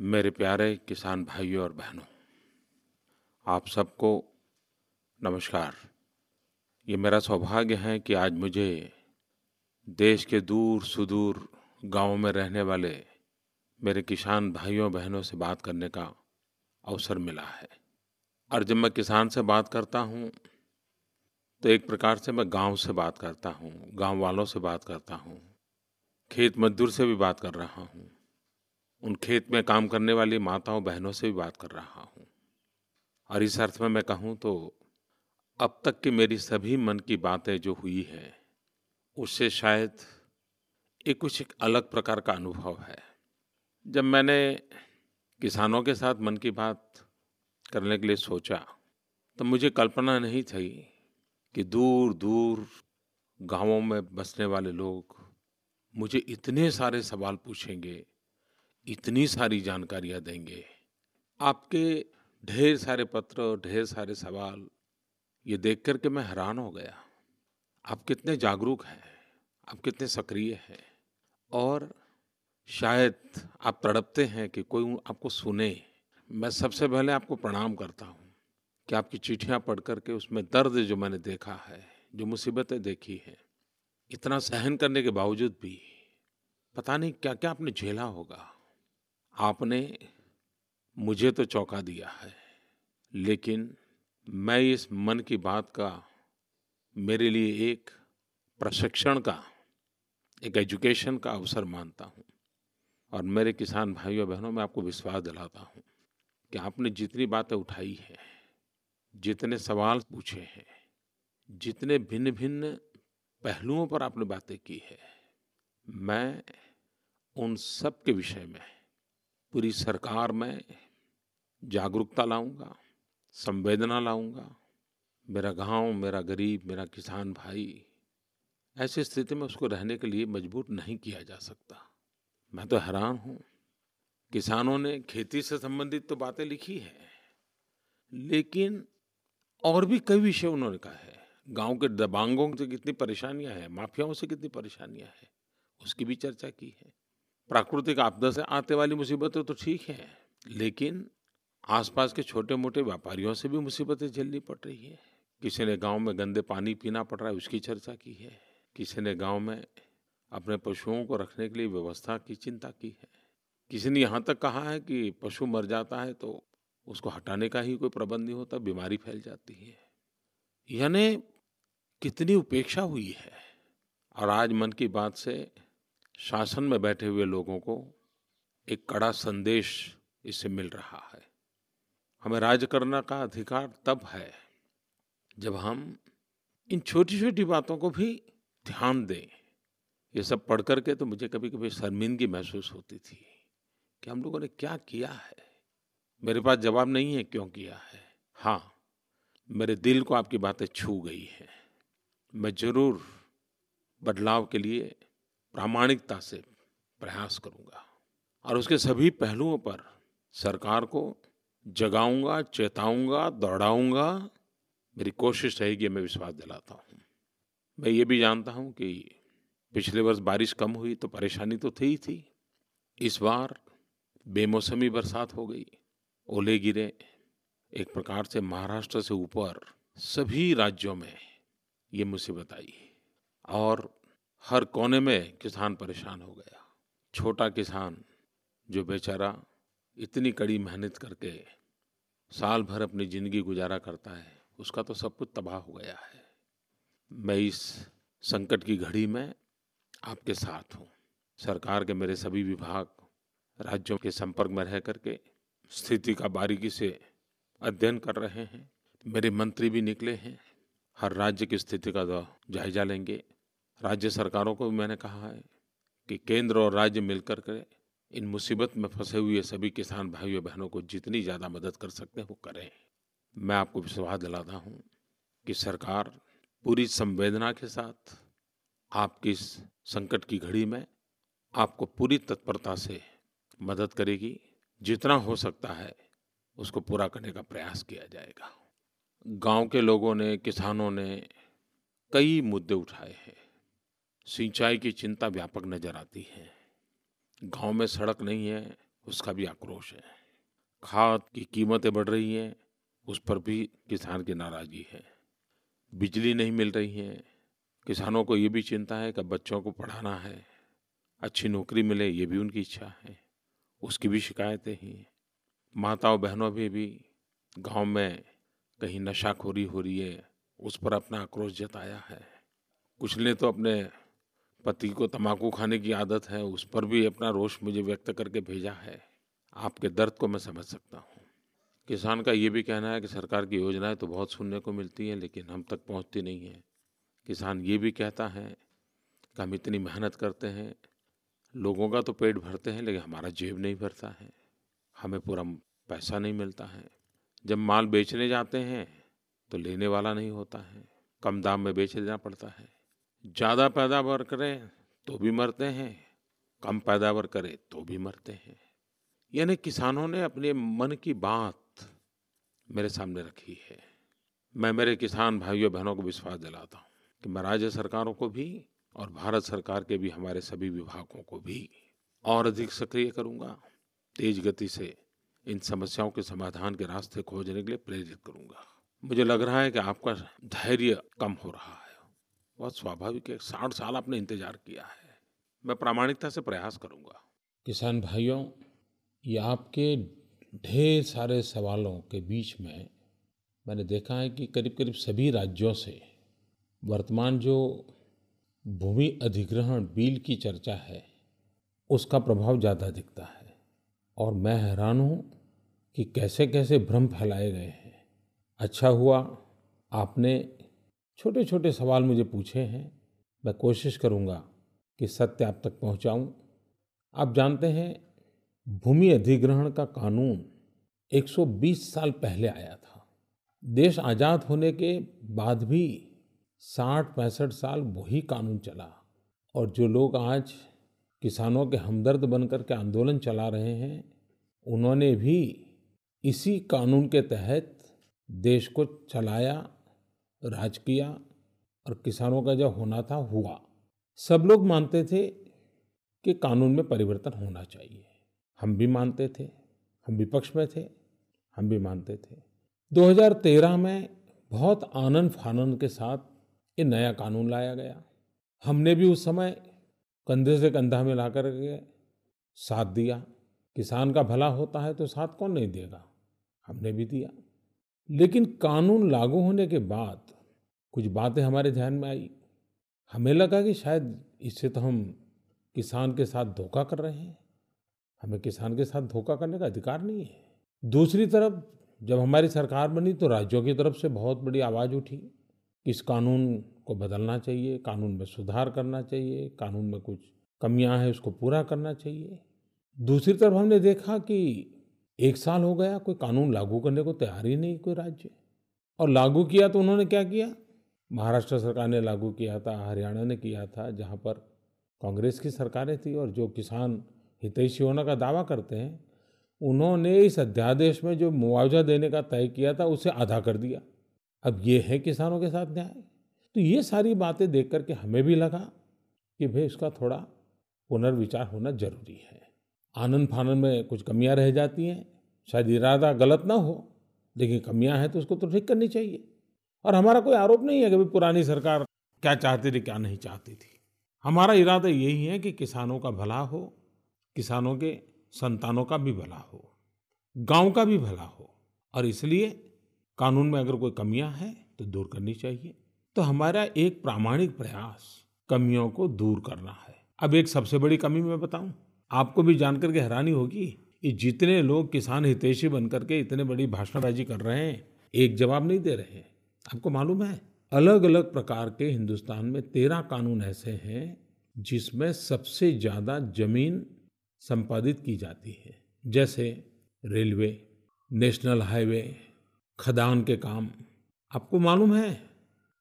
मेरे प्यारे किसान भाइयों और बहनों, आप सबको नमस्कार। ये मेरा सौभाग्य है कि आज मुझे देश के दूर सुदूर गाँवों में रहने वाले मेरे किसान भाइयों, बहनों से बात करने का अवसर मिला है। और जब मैं किसान से बात करता हूँ तो एक प्रकार से मैं गाँव से बात करता हूँ, गाँव वालों से बात करता हूँ, खेत मजदूर से भी बात कर रहा हूँ। उन खेत में काम करने वाली माताओं बहनों से भी बात कर रहा हूँ। और इस अर्थ में मैं कहूँ तो अब तक की मेरी सभी मन की बातें जो हुई है, उससे शायद एक कुछ एक अलग प्रकार का अनुभव है। जब मैंने किसानों के साथ मन की बात करने के लिए सोचा तो मुझे कल्पना नहीं थी कि दूर दूर गाँवों में बसने वाले लोग मुझे इतने सारे सवाल पूछेंगे इतनी सारी जानकारियाँ देंगे। आपके ढेर सारे पत्र ढेर सारे सवाल, ये देख कर के मैं हैरान हो गया। आप कितने जागरूक हैं, आप कितने सक्रिय हैं, और शायद आप तड़पते हैं कि कोई आपको सुने। मैं सबसे पहले आपको प्रणाम करता हूँ कि आपकी चिट्ठियाँ पढ़ कर के उसमें दर्द जो मैंने देखा है, जो मुसीबतें देखी हैं, इतना सहन करने के बावजूद भी पता नहीं क्या क्या आपने झेला होगा। आपने मुझे तो चौंका दिया है, लेकिन मैं इस मन की बात का मेरे लिए एक प्रशिक्षण का, एक एजुकेशन का अवसर मानता हूँ। और मेरे किसान भाइयों बहनों, में आपको विश्वास दिलाता हूँ कि आपने जितनी बातें उठाई हैं, जितने सवाल पूछे हैं, जितने भिन्न भिन्न पहलुओं पर आपने बातें की है, मैं उन सब के विषय में पूरी सरकार में जागरूकता लाऊँगा, संवेदना लाऊँगा। मेरा गाँव, मेरा गरीब, मेरा किसान भाई, ऐसी स्थिति में उसको रहने के लिए मजबूर नहीं किया जा सकता। मैं तो हैरान हूँ। किसानों ने खेती से संबंधित तो बातें लिखी है, लेकिन और भी कई विषय उन्होंने कहा है। गाँव के दबांगों से कितनी परेशानियाँ हैं, माफियाओं से कितनी परेशानियाँ हैं, उसकी भी चर्चा की है। प्राकृतिक आपदा से आते वाली मुसीबतें तो ठीक है, लेकिन आसपास के छोटे मोटे व्यापारियों से भी मुसीबतें झेलनी पड़ रही है। किसी ने गाँव में गंदे पानी पीना पड़ रहा है, उसकी चर्चा की है। किसी ने गाँव में अपने पशुओं को रखने के लिए व्यवस्था की, चिंता की है। किसी ने यहाँ तक कहा है कि पशु मर जाता है तो उसको हटाने का ही कोई प्रबंध नहीं होता, बीमारी फैल जाती है। यानी कितनी उपेक्षा हुई है। और आज मन की बात से शासन में बैठे हुए लोगों को एक कड़ा संदेश इससे मिल रहा है। हमें राज करने का अधिकार तब है जब हम इन छोटी छोटी बातों को भी ध्यान दें। ये सब पढ़ करके तो मुझे कभी कभी शर्मिंदगी महसूस होती थी कि हम लोगों ने क्या किया है। मेरे पास जवाब नहीं है क्यों किया है। हाँ मेरे दिल को आपकी बातें छू गई हैं। मैं ज़रूर बदलाव के लिए प्रामाणिकता से प्रयास करूँगा और उसके सभी पहलुओं पर सरकार को जगाऊँगा, चेताऊँगा, दौड़ाऊँगा। मेरी कोशिश रहेगी, मैं विश्वास दिलाता हूँ। मैं ये भी जानता हूँ कि पिछले वर्ष बारिश कम हुई तो परेशानी तो थी ही थी। इस बार बेमौसमी बरसात हो गई, ओले गिरे। एक प्रकार से महाराष्ट्र से ऊपर सभी राज्यों में ये मुसीबत आई। और हर कोने में किसान परेशान हो गया। छोटा किसान जो बेचारा इतनी कड़ी मेहनत करके साल भर अपनी ज़िंदगी गुजारा करता है, उसका तो सब कुछ तबाह हो गया है। मैं इस संकट की घड़ी में आपके साथ हूँ। सरकार के मेरे सभी विभाग राज्यों के संपर्क में रह करके स्थिति का बारीकी से अध्ययन कर रहे हैं। मेरे मंत्री भी निकले हैं। हर राज्य की स्थिति का जायजा लेंगे। राज्य सरकारों को भी मैंने कहा है कि केंद्र और राज्य मिलकर के इन मुसीबत में फंसे हुए सभी किसान भाइयों बहनों को जितनी ज़्यादा मदद कर सकते हैं वो करें। मैं आपको विश्वास दिलाता हूँ कि सरकार पूरी संवेदना के साथ आपकी इस संकट की घड़ी में आपको पूरी तत्परता से मदद करेगी। जितना हो सकता है उसको पूरा करने का प्रयास किया जाएगा। गाँव के लोगों ने, किसानों ने कई मुद्दे उठाए हैं। सिंचाई की चिंता व्यापक नज़र आती है। गाँव में सड़क नहीं है, उसका भी आक्रोश है। खाद की कीमतें बढ़ रही हैं, उस पर भी किसान की नाराज़गी है। बिजली नहीं मिल रही है, किसानों को ये भी चिंता है कि बच्चों को पढ़ाना है, अच्छी नौकरी मिले, ये भी उनकी इच्छा है। उसकी भी शिकायतें ही। माताओं बहनों भी भी गाँव में कहीं नशाखोरी हो रही है, उस पर अपना आक्रोश जताया है। कुछ ने तो अपने पति को तम्बाकू खाने की आदत है, उस पर भी अपना रोष मुझे व्यक्त करके भेजा है। आपके दर्द को मैं समझ सकता हूँ। किसान का ये भी कहना है कि सरकार की योजनाएँ तो बहुत सुनने को मिलती हैं, लेकिन हम तक पहुँचती नहीं हैं। किसान ये भी कहता है कि हम इतनी मेहनत करते हैं, लोगों का तो पेट भरते हैं, लेकिन हमारा जेब नहीं भरता है। हमें पूरा पैसा नहीं मिलता है। जब माल बेचने जाते हैं तो लेने वाला नहीं होता है। कम दाम में बेच देना पड़ता है। ज़्यादा पैदावार करें तो भी मरते हैं। कम पैदावार करें तो भी मरते हैं। यानी किसानों ने अपने मन की बात मेरे सामने रखी है। मैं मेरे किसान भाइयों, बहनों को विश्वास दिलाता हूँ कि मैं राज्य सरकारों को भी और भारत सरकार के भी, हमारे सभी विभागों को भी और अधिक सक्रिय करूँगा। तेज गति से इन समस्याओं के समाधान के रास्ते खोजने के लिए प्रेरित करूँगा। मुझे लग रहा है कि आपका धैर्य कम हो रहा है। बहुत स्वाभाविक है, साठ साल आपने इंतज़ार किया है। मैं प्रामाणिकता से प्रयास करूँगा। किसान भाइयों, ये आपके ढेर सारे सवालों के बीच में मैंने देखा है कि करीब करीब सभी राज्यों से वर्तमान जो भूमि अधिग्रहण बिल की चर्चा है, उसका प्रभाव ज़्यादा दिखता है। और मैं हैरान हूँ कि कैसे कैसे भ्रम फैलाए गए हैं। अच्छा हुआ आपने छोटे छोटे सवाल मुझे पूछे हैं। मैं कोशिश करूँगा कि सत्य आप तक पहुँचाऊँ। आप जानते हैं, भूमि अधिग्रहण का कानून 120 साल पहले आया था। देश आज़ाद होने के बाद भी साठ पैंसठ साल वही कानून चला और जो लोग आज किसानों के हमदर्द बनकर के आंदोलन चला रहे हैं, उन्होंने भी इसी कानून के तहत देश को चलाया राज किया और किसानों का जो होना था, हुआ। सब लोग मानते थे कि कानून में परिवर्तन होना चाहिए। हम भी मानते थे, हम विपक्ष में थे, हम भी मानते थे। 2013 में बहुत आनंद फानंद के साथ ये नया कानून लाया गया। हमने भी उस समय कंधे से कंधा मिला कर के साथ दिया। किसान का भला होता है तो साथ कौन नहीं देगा? हमने भी दिया। लेकिन कानून लागू होने के बाद कुछ बातें हमारे ध्यान में आई। हमें लगा कि शायद इससे तो हम किसान के साथ धोखा कर रहे हैं। हमें किसान के साथ धोखा करने का अधिकार नहीं है। दूसरी तरफ़, जब हमारी सरकार बनी तो राज्यों की तरफ़ से बहुत बड़ी आवाज़ उठी कि इस कानून को बदलना चाहिए, कानून में सुधार करना चाहिए, कानून में कुछ कमियाँ हैं उसको पूरा करना चाहिए। दूसरी तरफ़ हमने देखा कि एक साल हो गया, कोई कानून लागू करने को तैयार ही नहीं कोई राज्य। और लागू किया तो उन्होंने क्या किया? महाराष्ट्र सरकार ने लागू किया था, हरियाणा ने किया था, जहाँ पर कांग्रेस की सरकारें थी और जो किसान हितैषी होने का दावा करते हैं, उन्होंने इस अध्यादेश में जो मुआवजा देने का तय किया था, उसे आधा कर दिया। अब ये है किसानों के साथ न्याय। तो ये सारी बातें देख करके हमें भी लगा कि भाई इसका थोड़ा पुनर्विचार होना ज़रूरी है। आनंद फानंद में कुछ कमियाँ रह जाती हैं। शायद इरादा गलत ना हो, लेकिन कमियाँ हैं तो उसको तो ठीक करनी चाहिए। और हमारा कोई आरोप नहीं है कि भाई पुरानी सरकार क्या चाहती थी, क्या नहीं चाहती थी। हमारा इरादा यही है कि किसानों का भला हो, किसानों के संतानों का भी भला हो, गाँव का भी भला हो। और इसलिए कानून में अगर कोई कमियाँ हैं तो दूर करनी चाहिए। तो हमारा एक प्रामाणिक प्रयास कमियों को दूर करना है। अब एक सबसे बड़ी कमी मैं बताऊँ आपको भी जानकर के हैरानी होगी कि जितने लोग किसान हितैषी बनकर के इतने बड़ी भाषणबाजी कर रहे हैं, एक जवाब नहीं दे रहे हैं। आपको मालूम है? अलग अलग प्रकार के हिंदुस्तान में तेरह कानून ऐसे हैं जिसमें सबसे ज़्यादा ज़मीन संपादित की जाती है। जैसे रेलवे, नेशनल हाईवे, खदान के काम। आपको मालूम है?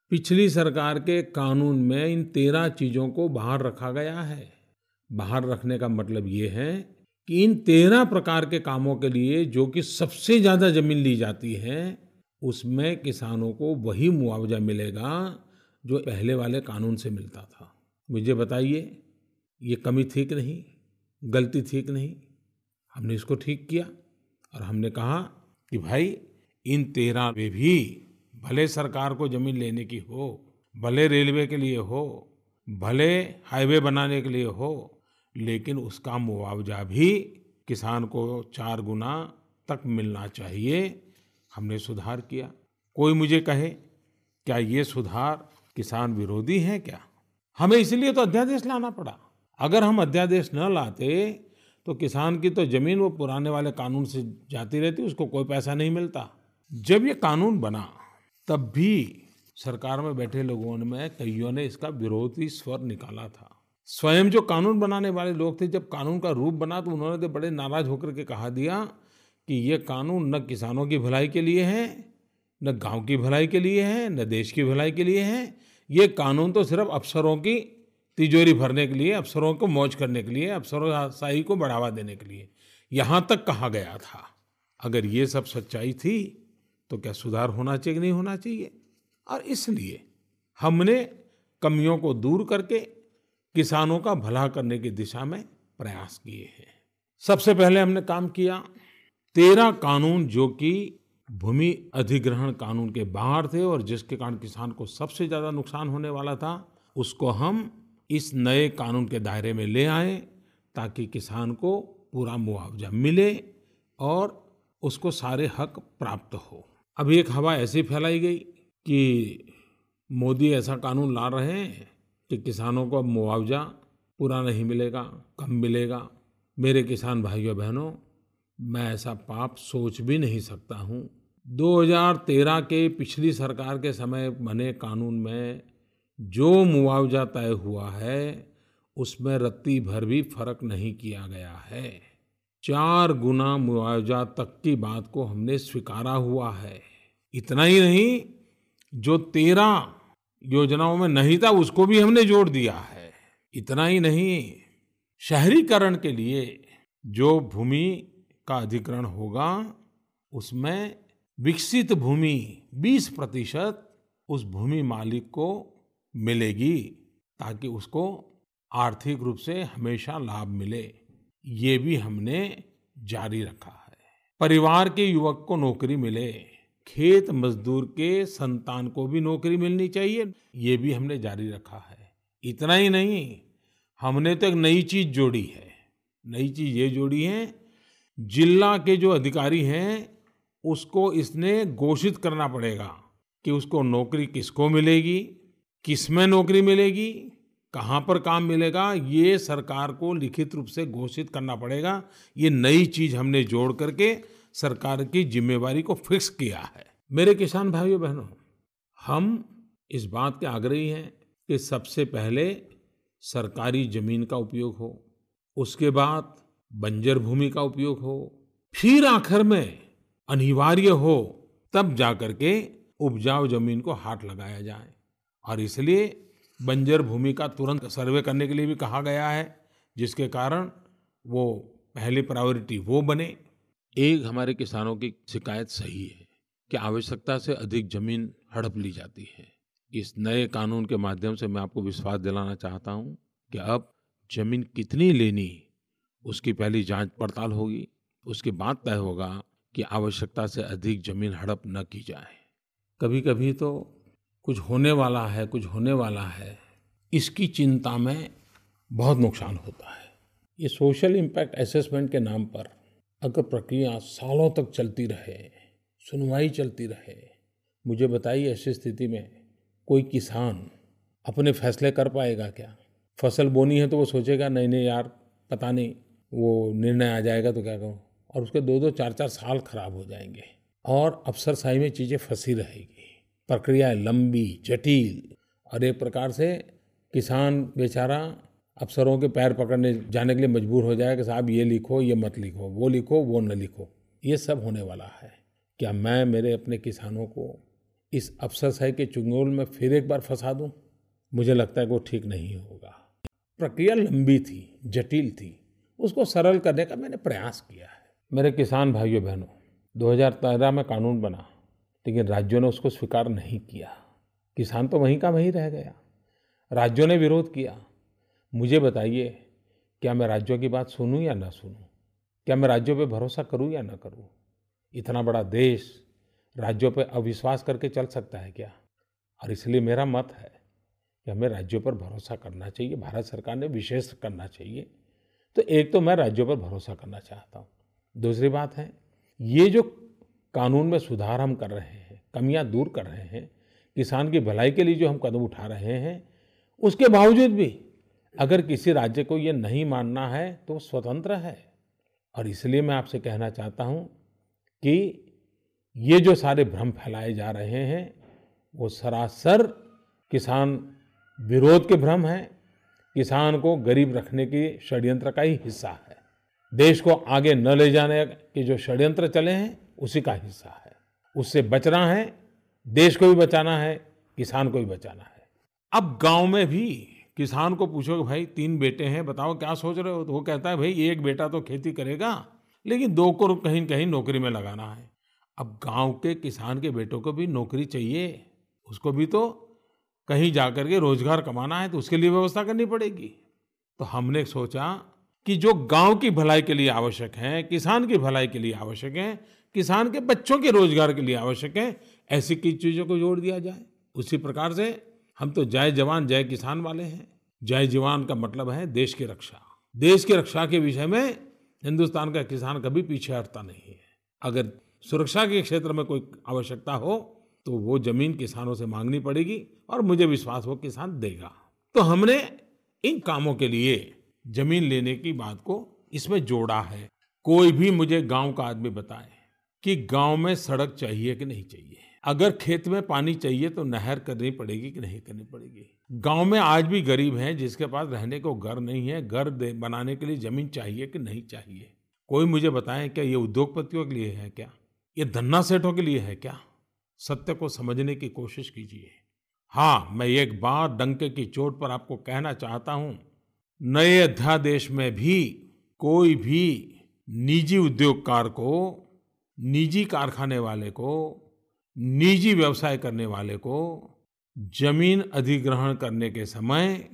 पिछली सरकार के कानून में इन तेरह चीज़ों को बाहर रखा गया है। बाहर रखने का मतलब ये है कि इन तेरह प्रकार के कामों के लिए जो कि सबसे ज़्यादा ज़मीन ली जाती है, उसमें किसानों को वही मुआवजा मिलेगा जो पहले वाले कानून से मिलता था। मुझे बताइए, ये कमी ठीक नहीं, गलती ठीक नहीं? हमने इसको ठीक किया और हमने कहा कि भाई, इन तेरह में भी भले सरकार को ज़मीन लेने की हो, भले रेलवे के लिए हो, भले हाईवे बनाने के लिए हो लेकिन उसका मुआवजा भी किसान को चार गुना तक मिलना चाहिए। हमने सुधार किया। कोई मुझे कहे, क्या ये सुधार किसान विरोधी है क्या? हमें इसलिए तो अध्यादेश लाना पड़ा। अगर हम अध्यादेश न लाते तो किसान की तो ज़मीन वो पुराने वाले कानून से जाती रहती, उसको कोई पैसा नहीं मिलता। जब ये कानून बना, तब भी सरकार में बैठे लोगों में कईयों ने इसका विरोधी स्वर निकाला था। स्वयं जो कानून बनाने वाले लोग थे, जब कानून का रूप बना तो उन्होंने तो बड़े नाराज़ होकर के कहा दिया कि ये कानून न किसानों की भलाई के लिए है, न गाँव की भलाई के लिए है, न देश की भलाई के लिए है। ये कानून तो सिर्फ़ अफसरों की तिजोरी भरने के लिए, अफसरों को मौज करने के लिए अफसरों शाही को बढ़ावा देने के लिए। यहाँ तक कहा गया था, अगर ये सब सच्चाई थी तो क्या सुधार होना चाहिए नहीं होना चाहिए? और इसलिए हमने कमियों को दूर करके किसानों का भला करने की दिशा में प्रयास किए हैं। सबसे पहले हमने काम किया तेरह कानून जो कि भूमि अधिग्रहण कानून के बाहर थे और जिसके कारण किसान को सबसे ज़्यादा नुकसान होने वाला था, उसको हम इस नए कानून के दायरे में ले आए ताकि किसान को पूरा मुआवजा मिले और उसको सारे हक प्राप्त हो। अभी एक हवा ऐसी फैलाई गई कि मोदी ऐसा कानून ला रहे हैं कि किसानों को अब मुआवजा पूरा नहीं मिलेगा, कम मिलेगा। मेरे किसान भाइयों बहनों, मैं ऐसा पाप सोच भी नहीं सकता हूँ। 2013 के पिछली सरकार के समय बने कानून में जो मुआवजा तय हुआ है, उसमें रत्ती भर भी फ़र्क नहीं किया गया है। चार गुना मुआवजा तक की बात को हमने स्वीकारा हुआ है। इतना ही नहीं, जो तेरह योजनाओं में नहीं था, उसको भी हमने जोड़ दिया है। इतना ही नहीं, शहरीकरण के लिए जो भूमि का अधिग्रहण होगा, उसमें विकसित भूमि 20 प्रतिशत उस भूमि मालिक को मिलेगी, ताकि उसको आर्थिक रूप से हमेशा लाभ मिले। ये भी हमने जारी रखा है। परिवार के युवक को नौकरी मिले खेत मजदूर के संतान को भी नौकरी मिलनी चाहिए। ये भी हमने जारी रखा है। इतना ही नहीं, हमने तो एक नई चीज़ जोड़ी है। नई चीज़ ये जोड़ी है, जिला के जो अधिकारी हैं, उसको इसने घोषित करना पड़ेगा कि उसको नौकरी किसको मिलेगी किसमें नौकरी मिलेगी, कहाँ पर काम मिलेगा, ये सरकार को लिखित रूप से घोषित करना पड़ेगा। ये नई चीज़ हमने जोड़ करके सरकार की जिम्मेवारी को फिक्स किया है। मेरे किसान भाइयों, बहनों, हम इस बात के आग्रही हैं कि सबसे पहले सरकारी ज़मीन का उपयोग हो, उसके बाद बंजर भूमि का उपयोग हो, फिर आखिर में अनिवार्य हो, तब जाकर के उपजाऊ ज़मीन को हाथ लगाया जाए। और इसलिए बंजर भूमि का तुरंत सर्वे करने के लिए भी कहा गया है, जिसके कारण वो पहली प्रायोरिटी वो बने। एक हमारे किसानों की शिकायत सही है कि आवश्यकता से अधिक ज़मीन हड़प ली जाती है। इस नए कानून के माध्यम से मैं आपको विश्वास दिलाना चाहता हूँ कि अब ज़मीन कितनी लेनी, उसकी पहली जाँच पड़ताल होगी, उसके बाद तय होगा कि आवश्यकता से अधिक ज़मीन हड़प न की जाए। कभी कभी तो कुछ होने वाला है, कुछ होने वाला है, इसकी चिंता में बहुत नुकसान होता है। ये सोशल इम्पैक्ट असेसमेंट के नाम पर अगर प्रक्रिया सालों तक चलती रहे, सुनवाई चलती रहे, मुझे बताइए ऐसी स्थिति में कोई किसान अपने फैसले कर पाएगा क्या? फ़सल बोनी है तो वो सोचेगा, नहीं नहीं यार, पता नहीं, वो निर्णय आ जाएगा तो क्या करूँ और उसके दो दो चार चार साल खराब हो जाएँगे और अफसरशाही में चीज़ें फंसी रहेगी। प्रक्रिया लंबी, जटिल और एक प्रकार से किसान बेचारा अफसरों के पैर पकड़ने जाने के लिए मजबूर हो जाए कि साहब, ये लिखो, ये मत लिखो, वो लिखो, वो न लिखो। ये सब होने वाला है। क्या मैं मेरे अपने किसानों को इस अफसर अफसरशाही के चुंगोल में फिर एक बार फंसा दूँ? मुझे लगता है कि वो ठीक नहीं होगा। प्रक्रिया लंबी थी, जटिल थी। उसको सरल करने का मैंने प्रयास किया है। मेरे किसान भाइयों बहनों 2013 में कानून बना, लेकिन राज्यों ने उसको स्वीकार नहीं किया। किसान तो वहीं का वहीं रह गया। राज्यों ने विरोध किया। मुझे बताइए, क्या मैं राज्यों की बात सुनूं या ना सुनूं? क्या मैं राज्यों पे भरोसा करूँ या ना करूँ? इतना बड़ा देश राज्यों पे अविश्वास करके चल सकता है क्या? और इसलिए मेरा मत है कि हमें राज्यों पर भरोसा करना चाहिए, भारत सरकार ने विशेष करना चाहिए। तो एक तो मैं राज्यों पर भरोसा करना चाहता हूँ। दूसरी बात है, ये जो कानून में सुधार हम कर रहे हैं, कमियाँ दूर कर रहे हैं, किसान की भलाई के लिए जो हम कदम उठा रहे हैं, उसके बावजूद भी अगर किसी राज्य को ये नहीं मानना है तो स्वतंत्र है। और इसलिए मैं आपसे कहना चाहता हूँ कि ये जो सारे भ्रम फैलाए जा रहे हैं, वो सरासर किसान विरोध के भ्रम हैं। किसान को गरीब रखने की षड्यंत्र का ही हिस्सा है। देश को आगे न ले जाने के जो षड्यंत्र चले हैं, उसी का हिस्सा है। उससे बचना है, देश को भी बचाना है, किसान को भी बचाना है। अब गाँव में भी किसान को पूछो कि भाई, तीन बेटे हैं, बताओ क्या सोच रहे हो? तो वो कहता है, भाई, एक बेटा तो खेती करेगा, लेकिन दो को कहीं कहीं नौकरी में लगाना है। अब गाँव के किसान के बेटों को भी नौकरी चाहिए। उसको भी तो कहीं जाकर के रोज़गार कमाना है तो उसके लिए व्यवस्था करनी पड़ेगी। तो हमने सोचा कि जो गाँव की भलाई के लिए आवश्यक है, किसान की भलाई के लिए आवश्यक है, किसान के बच्चों के रोज़गार के लिए आवश्यक है, ऐसी की चीज़ों को जोड़ दिया जाए। उसी प्रकार से हम तो जय जवान, जय किसान वाले हैं। जय जवान का मतलब है देश की रक्षा। देश की रक्षा के विषय में हिंदुस्तान का किसान कभी पीछे हटता नहीं है। अगर सुरक्षा के क्षेत्र में कोई आवश्यकता हो तो वो ज़मीन किसानों से मांगनी पड़ेगी और मुझे विश्वास वो किसान देगा। तो हमने इन कामों के लिए ज़मीन लेने की बात को इसमें जोड़ा है। कोई भी मुझे गाँव का आदमी बताए कि गाँव में सड़क चाहिए कि नहीं चाहिए। अगर खेत में पानी चाहिए तो नहर करनी पड़ेगी कि नहीं करनी पड़ेगी? गाँव में आज भी गरीब हैं जिसके पास रहने को घर नहीं है, घर बनाने के लिए ज़मीन चाहिए कि नहीं चाहिए? कोई मुझे बताए क्या ये उद्योगपतियों के लिए है क्या? ये धन्ना सेठों के लिए है क्या? सत्य को समझने की कोशिश कीजिए। हाँ मैं एक बार डंके की चोट पर आपको कहना चाहता हूँ, नए अध्यादेश में भी कोई भी निजी उद्योगकार को, निजी कारखाने वाले को निजी व्यवसाय करने वाले को ज़मीन अधिग्रहण करने के समय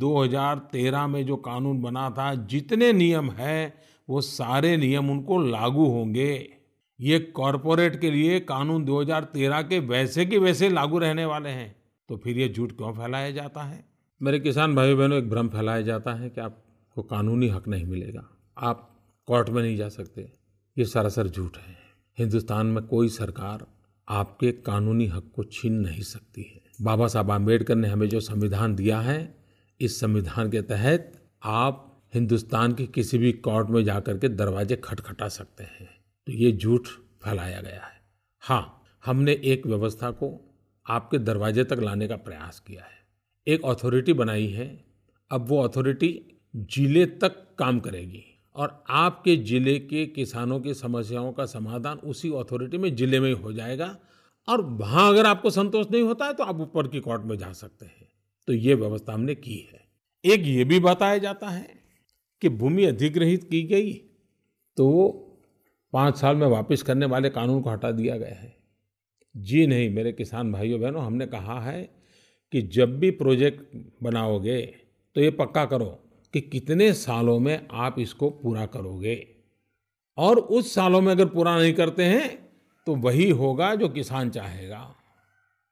2013 में जो कानून बना था, जितने नियम है, वो सारे नियम उनको लागू होंगे। ये कॉरपोरेट के लिए कानून 2013 के वैसे के वैसे लागू रहने वाले हैं। तो फिर ये झूठ क्यों फैलाया जाता है? मेरे किसान भाई बहनों एक भ्रम फैलाया जाता है कि आपको कानूनी हक नहीं मिलेगा। आप कोर्ट में नहीं जा सकते। ये सरासर झूठ है। हिंदुस्तान में कोई सरकार आपके कानूनी हक को छीन नहीं सकती है। बाबा साहब आम्बेडकर ने हमें जो संविधान दिया है, इस संविधान के तहत आप हिंदुस्तान के किसी भी कोर्ट में जाकर के दरवाजे खटखटा सकते हैं। तो ये झूठ फैलाया गया है। हाँ हमने एक व्यवस्था को आपके दरवाजे तक लाने का प्रयास किया है। एक अथॉरिटी बनाई है। अब वो अथॉरिटी ज़िले तक काम करेगी। और आपके ज़िले के किसानों की समस्याओं का समाधान उसी अथॉरिटी में ज़िले में ही हो जाएगा। और वहाँ अगर आपको संतोष नहीं होता है तो आप ऊपर की कोर्ट में जा सकते हैं। तो ये व्यवस्था हमने की है। एक ये भी बताया जाता है कि भूमि अधिग्रहित की गई तो वो पाँच साल में वापस करने वाले कानून को हटा दिया गया है। जी नहीं, मेरे किसान भाइयों बहनों, हमने कहा है कि जब भी प्रोजेक्ट बनाओगे तो ये पक्का करो। कि कितने सालों में आप इसको पूरा करोगे? और उस सालों में अगर पूरा नहीं करते हैं तो वही होगा जो किसान चाहेगा।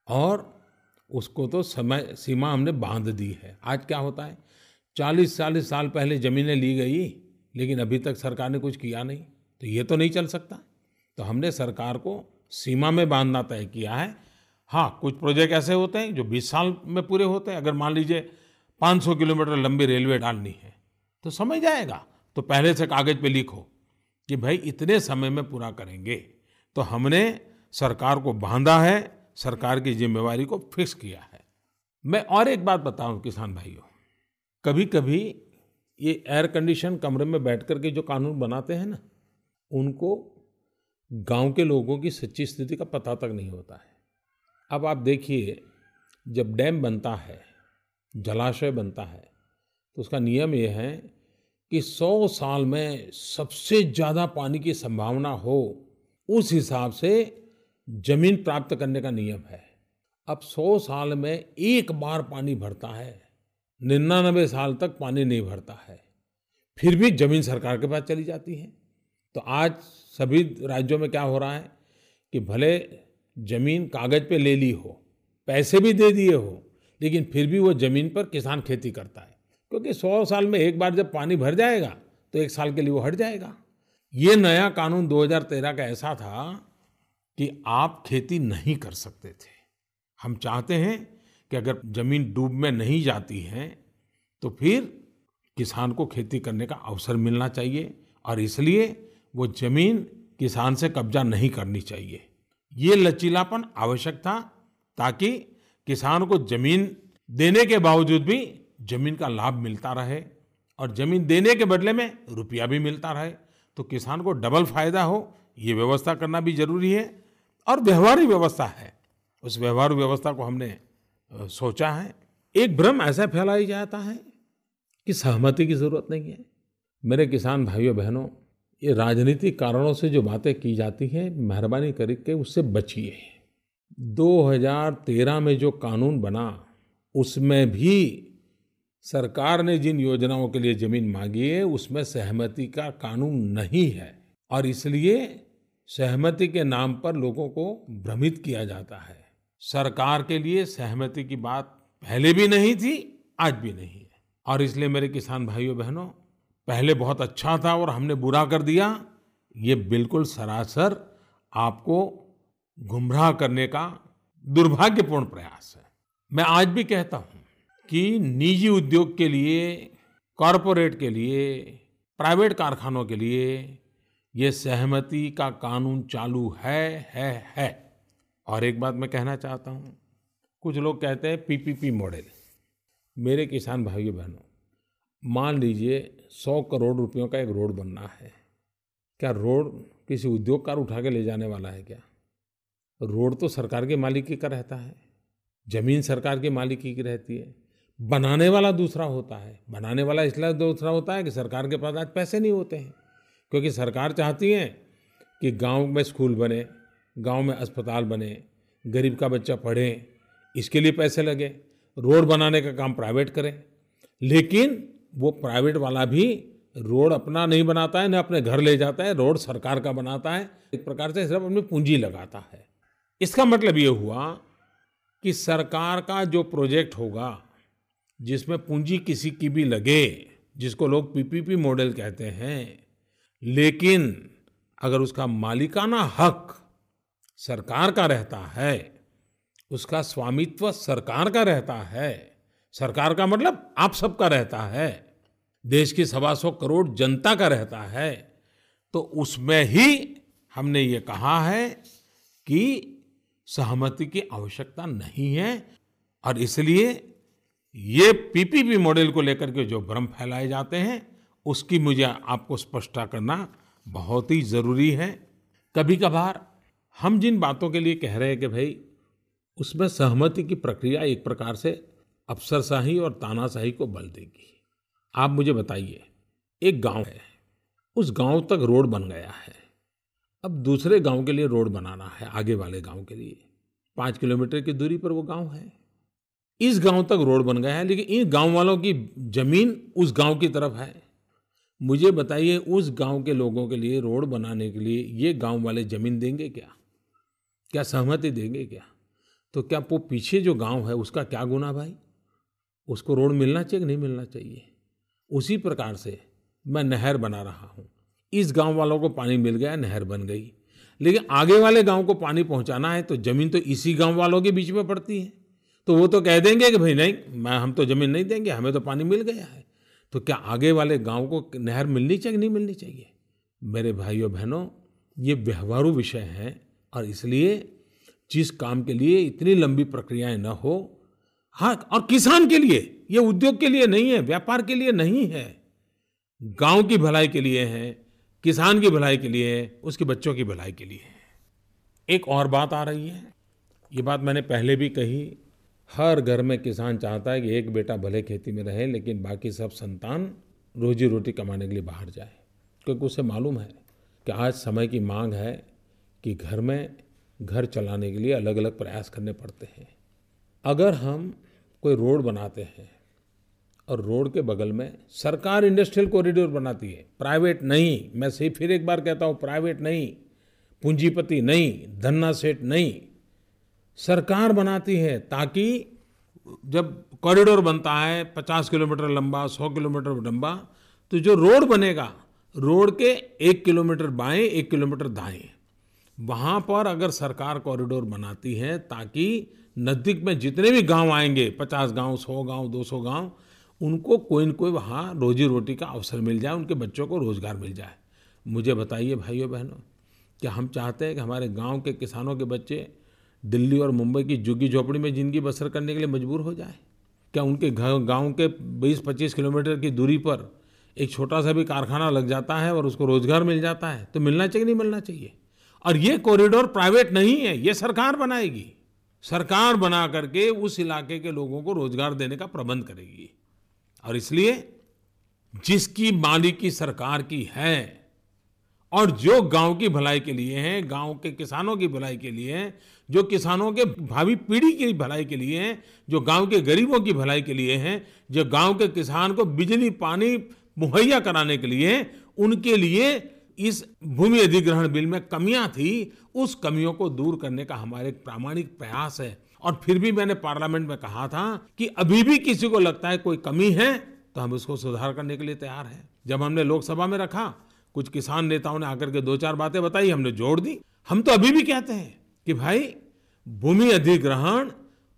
और उसको तो समय, सीमा हमने बाँध दी है। आज क्या होता है? चालीस चालीस साल पहले ज़मीनें ली गई, लेकिन अभी तक सरकार ने कुछ किया नहीं। तो ये तो नहीं चल सकता। तो हमने सरकार को सीमा में बांधना तय किया है। हाँ कुछ प्रोजेक्ट ऐसे होते हैं जो 20 साल में पूरे होते हैं। अगर मान लीजिए 500 किलोमीटर लंबी रेलवे डालनी है। तो समझ जाएगा। तो पहले से कागज़ पे लिखो कि भाई इतने समय में पूरा करेंगे। तो हमने सरकार को बांधा है, सरकार की जिम्मेवारी को फिक्स किया है। मैं और एक बात बताऊँ, किसान भाइयों। कभी कभी ये एयर कंडीशन कमरे में बैठ कर के जो कानून बनाते हैं ना, उनको गाँव के लोगों की सच्ची स्थिति का पता तक नहीं होता है। अब आप देखिए, जब डैम बनता है जलाशय बनता है। तो उसका नियम यह है कि सौ साल में सबसे ज़्यादा पानी की संभावना हो, उस हिसाब से ज़मीन प्राप्त करने का नियम है। अब सौ साल में एक बार पानी भरता है, निन्यानबे साल तक पानी नहीं भरता है, फिर भी ज़मीन सरकार के पास चली जाती है। तो आज सभी राज्यों में क्या हो रहा है कि भले ज़मीन कागज़ पे ले ली हो, पैसे भी दे दिए हो लेकिन फिर भी वो ज़मीन पर किसान खेती करता है। क्योंकि सौ साल में एक बार जब पानी भर जाएगा तो एक साल के लिए वो हट जाएगा। ये नया कानून 2013 का ऐसा था कि आप खेती नहीं कर सकते थे। हम चाहते हैं कि अगर ज़मीन डूब में नहीं जाती है तो फिर किसान को खेती करने का अवसर मिलना चाहिए और इसलिए वो ज़मीन किसान से कब्जा नहीं करनी चाहिए। ये लचीलापन आवश्यक था ताकि किसान को ज़मीन देने के बावजूद भी ज़मीन का लाभ मिलता रहे और ज़मीन देने के बदले में रुपया भी मिलता रहे। तो किसान को डबल फ़ायदा हो, ये व्यवस्था करना भी ज़रूरी है और व्यवहारिक व्यवस्था है। उस व्यवहार व्यवस्था को हमने सोचा है। एक भ्रम ऐसा फैलाई जाता है कि सहमति की ज़रूरत नहीं है। मेरे किसान भाइयों बहनों, ये राजनीतिक कारणों से जो बातें की जाती हैं, मेहरबानी करके उससे बचिए। 2013 में जो कानून बना, उसमें भी सरकार ने जिन योजनाओं के लिए ज़मीन मांगी है, उसमें सहमति का कानून नहीं है। और इसलिए सहमति के नाम पर लोगों को भ्रमित किया जाता है। सरकार के लिए सहमति की बात पहले भी नहीं थी, आज भी नहीं है। और इसलिए मेरे किसान भाइयों बहनों, पहले बहुत अच्छा था और हमने बुरा कर दिया। ये बिल्कुल सरासर आपको गुमराह करने का दुर्भाग्यपूर्ण प्रयास है। मैं आज भी कहता हूँ कि निजी उद्योग के लिए, कॉरपोरेट के लिए, प्राइवेट कारखानों के लिए ये सहमति का कानून चालू है है है। और एक बात मैं कहना चाहता हूँ, कुछ लोग कहते हैं पीपीपी मॉडल। मेरे किसान भाइयों बहनों, मान लीजिए सौ करोड़ रुपयों का एक रोड बनना है। क्या रोड किसी उद्योगकार उठा के ले जाने वाला है क्या? रोड तो सरकार के मालिकी का रहता है, ज़मीन सरकार के मालिकी की रहती है। बनाने वाला दूसरा होता है, बनाने वाला इसलिए दूसरा होता है कि सरकार के पास आज पैसे नहीं होते हैं, क्योंकि सरकार चाहती है कि गाँव में स्कूल बने, गाँव में अस्पताल बने, गरीब का बच्चा पढ़े, इसके लिए पैसे लगे, रोड बनाने का काम प्राइवेट करें। लेकिन वो प्राइवेट वाला भी रोड अपना नहीं बनाता है, न अपने घर ले जाता है, रोड सरकार का बनाता है। एक प्रकार से सिर्फ़ अपनी पूंजी लगाता है। इसका मतलब ये हुआ कि सरकार का जो प्रोजेक्ट होगा, जिसमें पूंजी किसी की भी लगे, जिसको लोग पीपीपी मॉडल कहते हैं, लेकिन अगर उसका मालिकाना हक सरकार का रहता है, उसका स्वामित्व सरकार का रहता है, सरकार का मतलब आप सबका रहता है, देश की सवा सौ करोड़ जनता का रहता है तो उसमें ही हमने ये कहा है कि सहमति की आवश्यकता नहीं है और इसलिए ये पीपीपी मॉडल को लेकर के जो भ्रम फैलाए जाते हैं, उसकी मुझे आपको स्पष्टता करना बहुत ही ज़रूरी है। कभी कभार हम जिन बातों के लिए कह रहे हैं कि भाई, उसमें सहमति की प्रक्रिया एक प्रकार से अफसरशाही और तानाशाही को बल देगी। आप मुझे बताइए, एक गाँव है, उस गाँव तक रोड बन गया है। अब दूसरे गाँव के लिए रोड बनाना है, आगे वाले गाँव के लिए। पाँच किलोमीटर की दूरी पर वो गाँव है। इस गाँव तक रोड बन गया है, लेकिन इन गाँव वालों की ज़मीन उस गाँव की तरफ़ है। मुझे बताइए, उस गाँव के लोगों के लिए रोड बनाने के लिए ये गाँव वाले ज़मीन देंगे क्या? क्या सहमति देंगे क्या? तो क्या वो पीछे जो गाँव है, उसका क्या गुना भाई? उसको रोड मिलना चाहिए कि नहीं मिलना चाहिए? उसी प्रकार से मैं नहर बना रहा हूँ। इस गाँव वालों को पानी मिल गया, नहर बन गई। लेकिन आगे वाले गाँव को पानी पहुंचाना है तो ज़मीन तो इसी गाँव वालों के बीच में पड़ती है। तो वो तो कह देंगे कि भाई, नहीं, मैं, हम तो ज़मीन नहीं देंगे, हमें तो पानी मिल गया है। तो क्या आगे वाले गाँव को नहर मिलनी चाहिए, नहीं मिलनी चाहिए? मेरे भाइयों बहनों, ये व्यवहारू विषय है और इसलिए जिस काम के लिए इतनी लंबी प्रक्रियाएँ न हो हाँ और किसान के लिए, ये उद्योग के लिए नहीं है, व्यापार के लिए नहीं है, गाँव की भलाई के लिए है किसान की भलाई के लिए, उसके बच्चों की भलाई के लिए। एक और बात आ रही है। ये बात मैंने पहले भी कही। हर घर में किसान चाहता है कि एक बेटा भले खेती में रहे, लेकिन बाकी सब संतान रोजी रोटी कमाने के लिए बाहर जाए। क्योंकि उसे मालूम है कि आज समय की मांग है कि घर में घर चलाने के लिए अलग अलग प्रयास करने पड़ते हैं। अगर हम कोई रोड बनाते हैं और रोड के बगल में सरकार इंडस्ट्रियल कॉरिडोर बनाती है। प्राइवेट नहीं, मैं सही फिर एक बार कहता हूँ, प्राइवेट नहीं, पूंजीपति नहीं, धन्ना सेठ नहीं, सरकार बनाती है ताकि जब कॉरिडोर बनता है, पचास किलोमीटर लंबा, सौ किलोमीटर लंबा तो जो रोड बनेगा, रोड के एक किलोमीटर बाएँ, एक किलोमीटर दाएँ। वहाँ पर अगर सरकार कॉरिडोर बनाती है ताकि नज़दीक में जितने भी गाँव आएँगे, पचास गाँव, सौ गाँव, दो सौ गाँव उनको कोई न कोई वहाँ रोजी रोटी का अवसर मिल जाए, उनके बच्चों को रोज़गार मिल जाए। मुझे बताइए भाइयों बहनों, क्या हम चाहते हैं कि हमारे गाँव के किसानों के बच्चे दिल्ली और मुंबई की झुग्गी झोपड़ी में ज़िंदगी बसर करने के लिए मजबूर हो जाए? क्या उनके गाँव के 20-25 किलोमीटर की दूरी पर एक छोटा सा भी कारखाना लग जाता है और उसको रोज़गार मिल जाता है? तो मिलना चाहिए नहीं मिलना चाहिए? और ये कॉरिडोर प्राइवेट नहीं है, ये सरकार बनाएगी। सरकार बना करके उस इलाके के लोगों को रोज़गार देने का प्रबंध करेगी। और इसलिए जिसकी मालिकी सरकार की है और जो गाँव की भलाई के लिए है, गाँव के किसानों की भलाई के लिए है, जो किसानों के भावी पीढ़ी की भलाई के लिए है, जो गाँव के गरीबों की भलाई के लिए है, जो गाँव के किसान को बिजली, पानी, मुहैया कराने के लिए उनके लिए इस भूमि अधिग्रहण बिल में कमियाँ थी, उस कमियों को दूर करने का हमारे प्रामाणिक प्रयास है। और फिर भी मैंने पार्लियामेंट में कहा था कि अभी भी किसी को लगता है कोई कमी है तो हम इसको सुधार करने के लिए तैयार हैं। जब हमने लोकसभा में रखा, कुछ किसान नेताओं ने आकर के दो चार बातें बताई, हमने जोड़ दी। हम तो अभी भी कहते हैं कि भाई, भूमि अधिग्रहण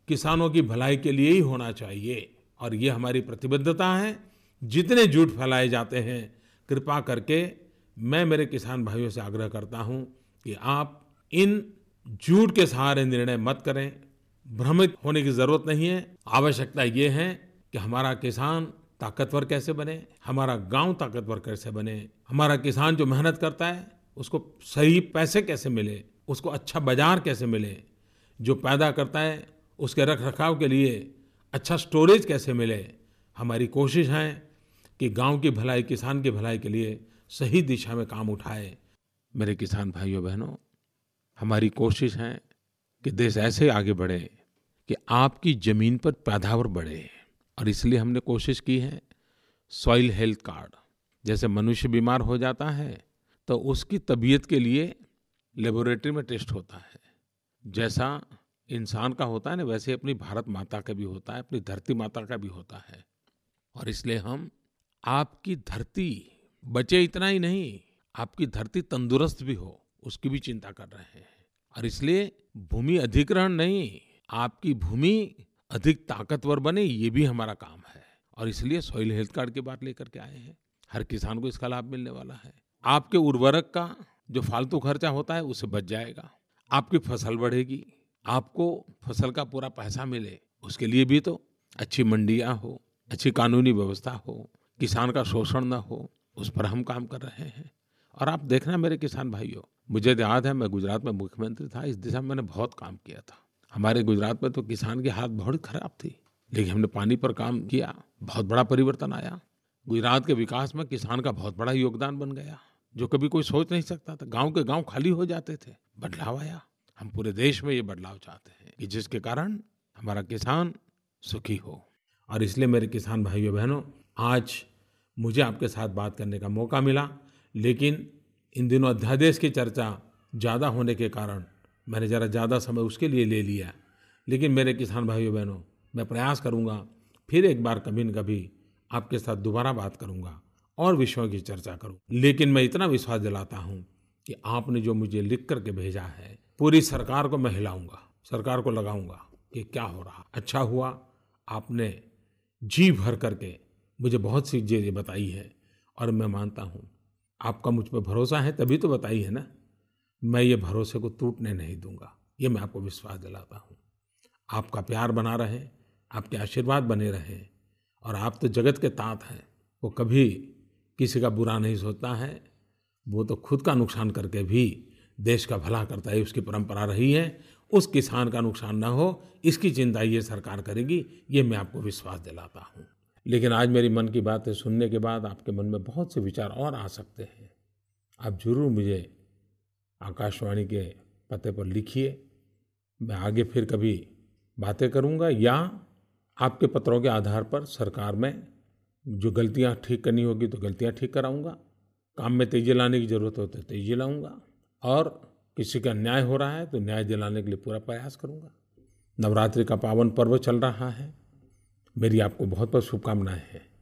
किसानों की भलाई के लिए ही होना चाहिए और ये हमारी प्रतिबद्धता है। जितने झूठ फैलाए जाते हैं, कृपा करके मैं मेरे किसान भाइयों से आग्रह करता हूँ कि आप इन झूठ के सहारे निर्णय मत करें। भ्रमित होने की ज़रूरत नहीं है। आवश्यकता ये है कि हमारा किसान ताकतवर कैसे बने, हमारा गाँव ताकतवर कैसे बने, हमारा किसान जो मेहनत करता है, उसको सही पैसे कैसे मिले, उसको अच्छा बाज़ार कैसे मिले, जो पैदा करता है, उसके रख रखाव के लिए अच्छा स्टोरेज कैसे मिले, हमारी कोशिश है कि गाँव की भलाई, किसान की भलाई के लिए सही दिशा में काम उठाए। मेरे किसान भाइयों, बहनों, हमारी कोशिश है कि देश ऐसे आगे बढ़े कि आपकी ज़मीन पर पैदावार बढ़े। और इसलिए हमने कोशिश की है सॉइल हेल्थ कार्ड। जैसे मनुष्य बीमार हो जाता है तो उसकी तबीयत के लिए लेबोरेटरी में टेस्ट होता है। जैसा इंसान का होता है ना, वैसे अपनी भारत माता का भी होता है, अपनी धरती माता का भी होता है। और इसलिए हम, आपकी धरती बचे इतना ही नहीं, आपकी धरती तंदुरुस्त भी हो, उसकी भी चिंता कर रहे हैं। और इसलिए भूमि अधिग्रहण नहीं, आपकी भूमि अधिक ताकतवर बने, ये भी हमारा काम है। और इसलिए सॉइल हेल्थ कार्ड की बात लेकर के आए हैं। हर किसान को इसका लाभ मिलने वाला है। आपके उर्वरक का जो फालतू खर्चा होता है उससे बच जाएगा। आपकी फ़सल बढ़ेगी। आपको फ़सल का पूरा पैसा मिले। उसके लिए भी तो अच्छी मंडियाँ हो, अच्छी कानूनी व्यवस्था हो, किसान का शोषण न हो, उस पर हम काम कर रहे हैं। और आप देखना मेरे किसान भाइयों मुझे याद है, मैं गुजरात में मुख्यमंत्री था, इस दिशा में मैंने बहुत काम किया था। हमारे गुजरात में तो किसान की हालत बहुत खराब थी, लेकिन हमने पानी पर काम किया, बहुत बड़ा परिवर्तन आया। गुजरात के विकास में किसान का बहुत बड़ा योगदान बन गया, जो कभी कोई सोच नहीं सकता था। गाँव के गाँव खाली हो जाते थे, बदलाव आया। हम पूरे देश में ये बदलाव चाहते हैं कि जिसके कारण हमारा किसान सुखी हो। और इसलिए मेरे किसान भाइयों बहनों आज मुझे आपके साथ बात करने का मौका मिला, लेकिन इन दिनों अध्यादेश की चर्चा ज़्यादा होने के कारण मैंने ज़रा ज़्यादा समय उसके लिए ले लिया। लेकिन मेरे किसान भाइयों बहनों, मैं प्रयास करूँगा, फिर एक बार कभी न कभी आपके साथ दोबारा बात करूँगा और विषयों की चर्चा करूँ। लेकिन मैं इतना विश्वास दिलाता हूँ कि आपने जो मुझे लिख करके भेजा है, पूरी सरकार को मैं हिलाऊँगा, सरकार को लगाऊँगा कि क्या हो रहा। अच्छा हुआ, आपने जी भर करके मुझे बहुत सी चीज़ें बताई है और मैं मानता हूँ आपका मुझ पर भरोसा है, तभी तो बताइए ना। मैं ये भरोसे को टूटने नहीं दूँगा, ये मैं आपको विश्वास दिलाता हूँ। आपका प्यार बना रहे, आपके आशीर्वाद बने रहे, और आप तो जगत के तात हैं, वो कभी किसी का बुरा नहीं सोचता है, वो तो खुद का नुकसान करके भी देश का भला करता है, उसकी परंपरा रही है, उस किसान का नुकसान ना हो, इसकी चिंता ये सरकार करेगी, ये मैं आपको विश्वास दिलाता हूँ। लेकिन आज मेरी मन की बातें सुनने के बाद आपके मन में बहुत से विचार और आ सकते हैं। आप ज़रूर मुझे आकाशवाणी के पते पर लिखिए। मैं आगे फिर कभी बातें करूँगा या आपके पत्रों के आधार पर सरकार में जो गलतियाँ ठीक करनी होगी तो गलतियाँ ठीक कराऊँगा। काम में तेज़ी लाने की ज़रूरत हो तो तेज़ी लाऊँगा। और किसी का न्याय हो रहा है तो न्याय दिलाने के लिए पूरा प्रयास करूँगा। नवरात्रि का पावन पर्व चल रहा है। मेरी आपको बहुत बहुत शुभकामनाएँ हैं।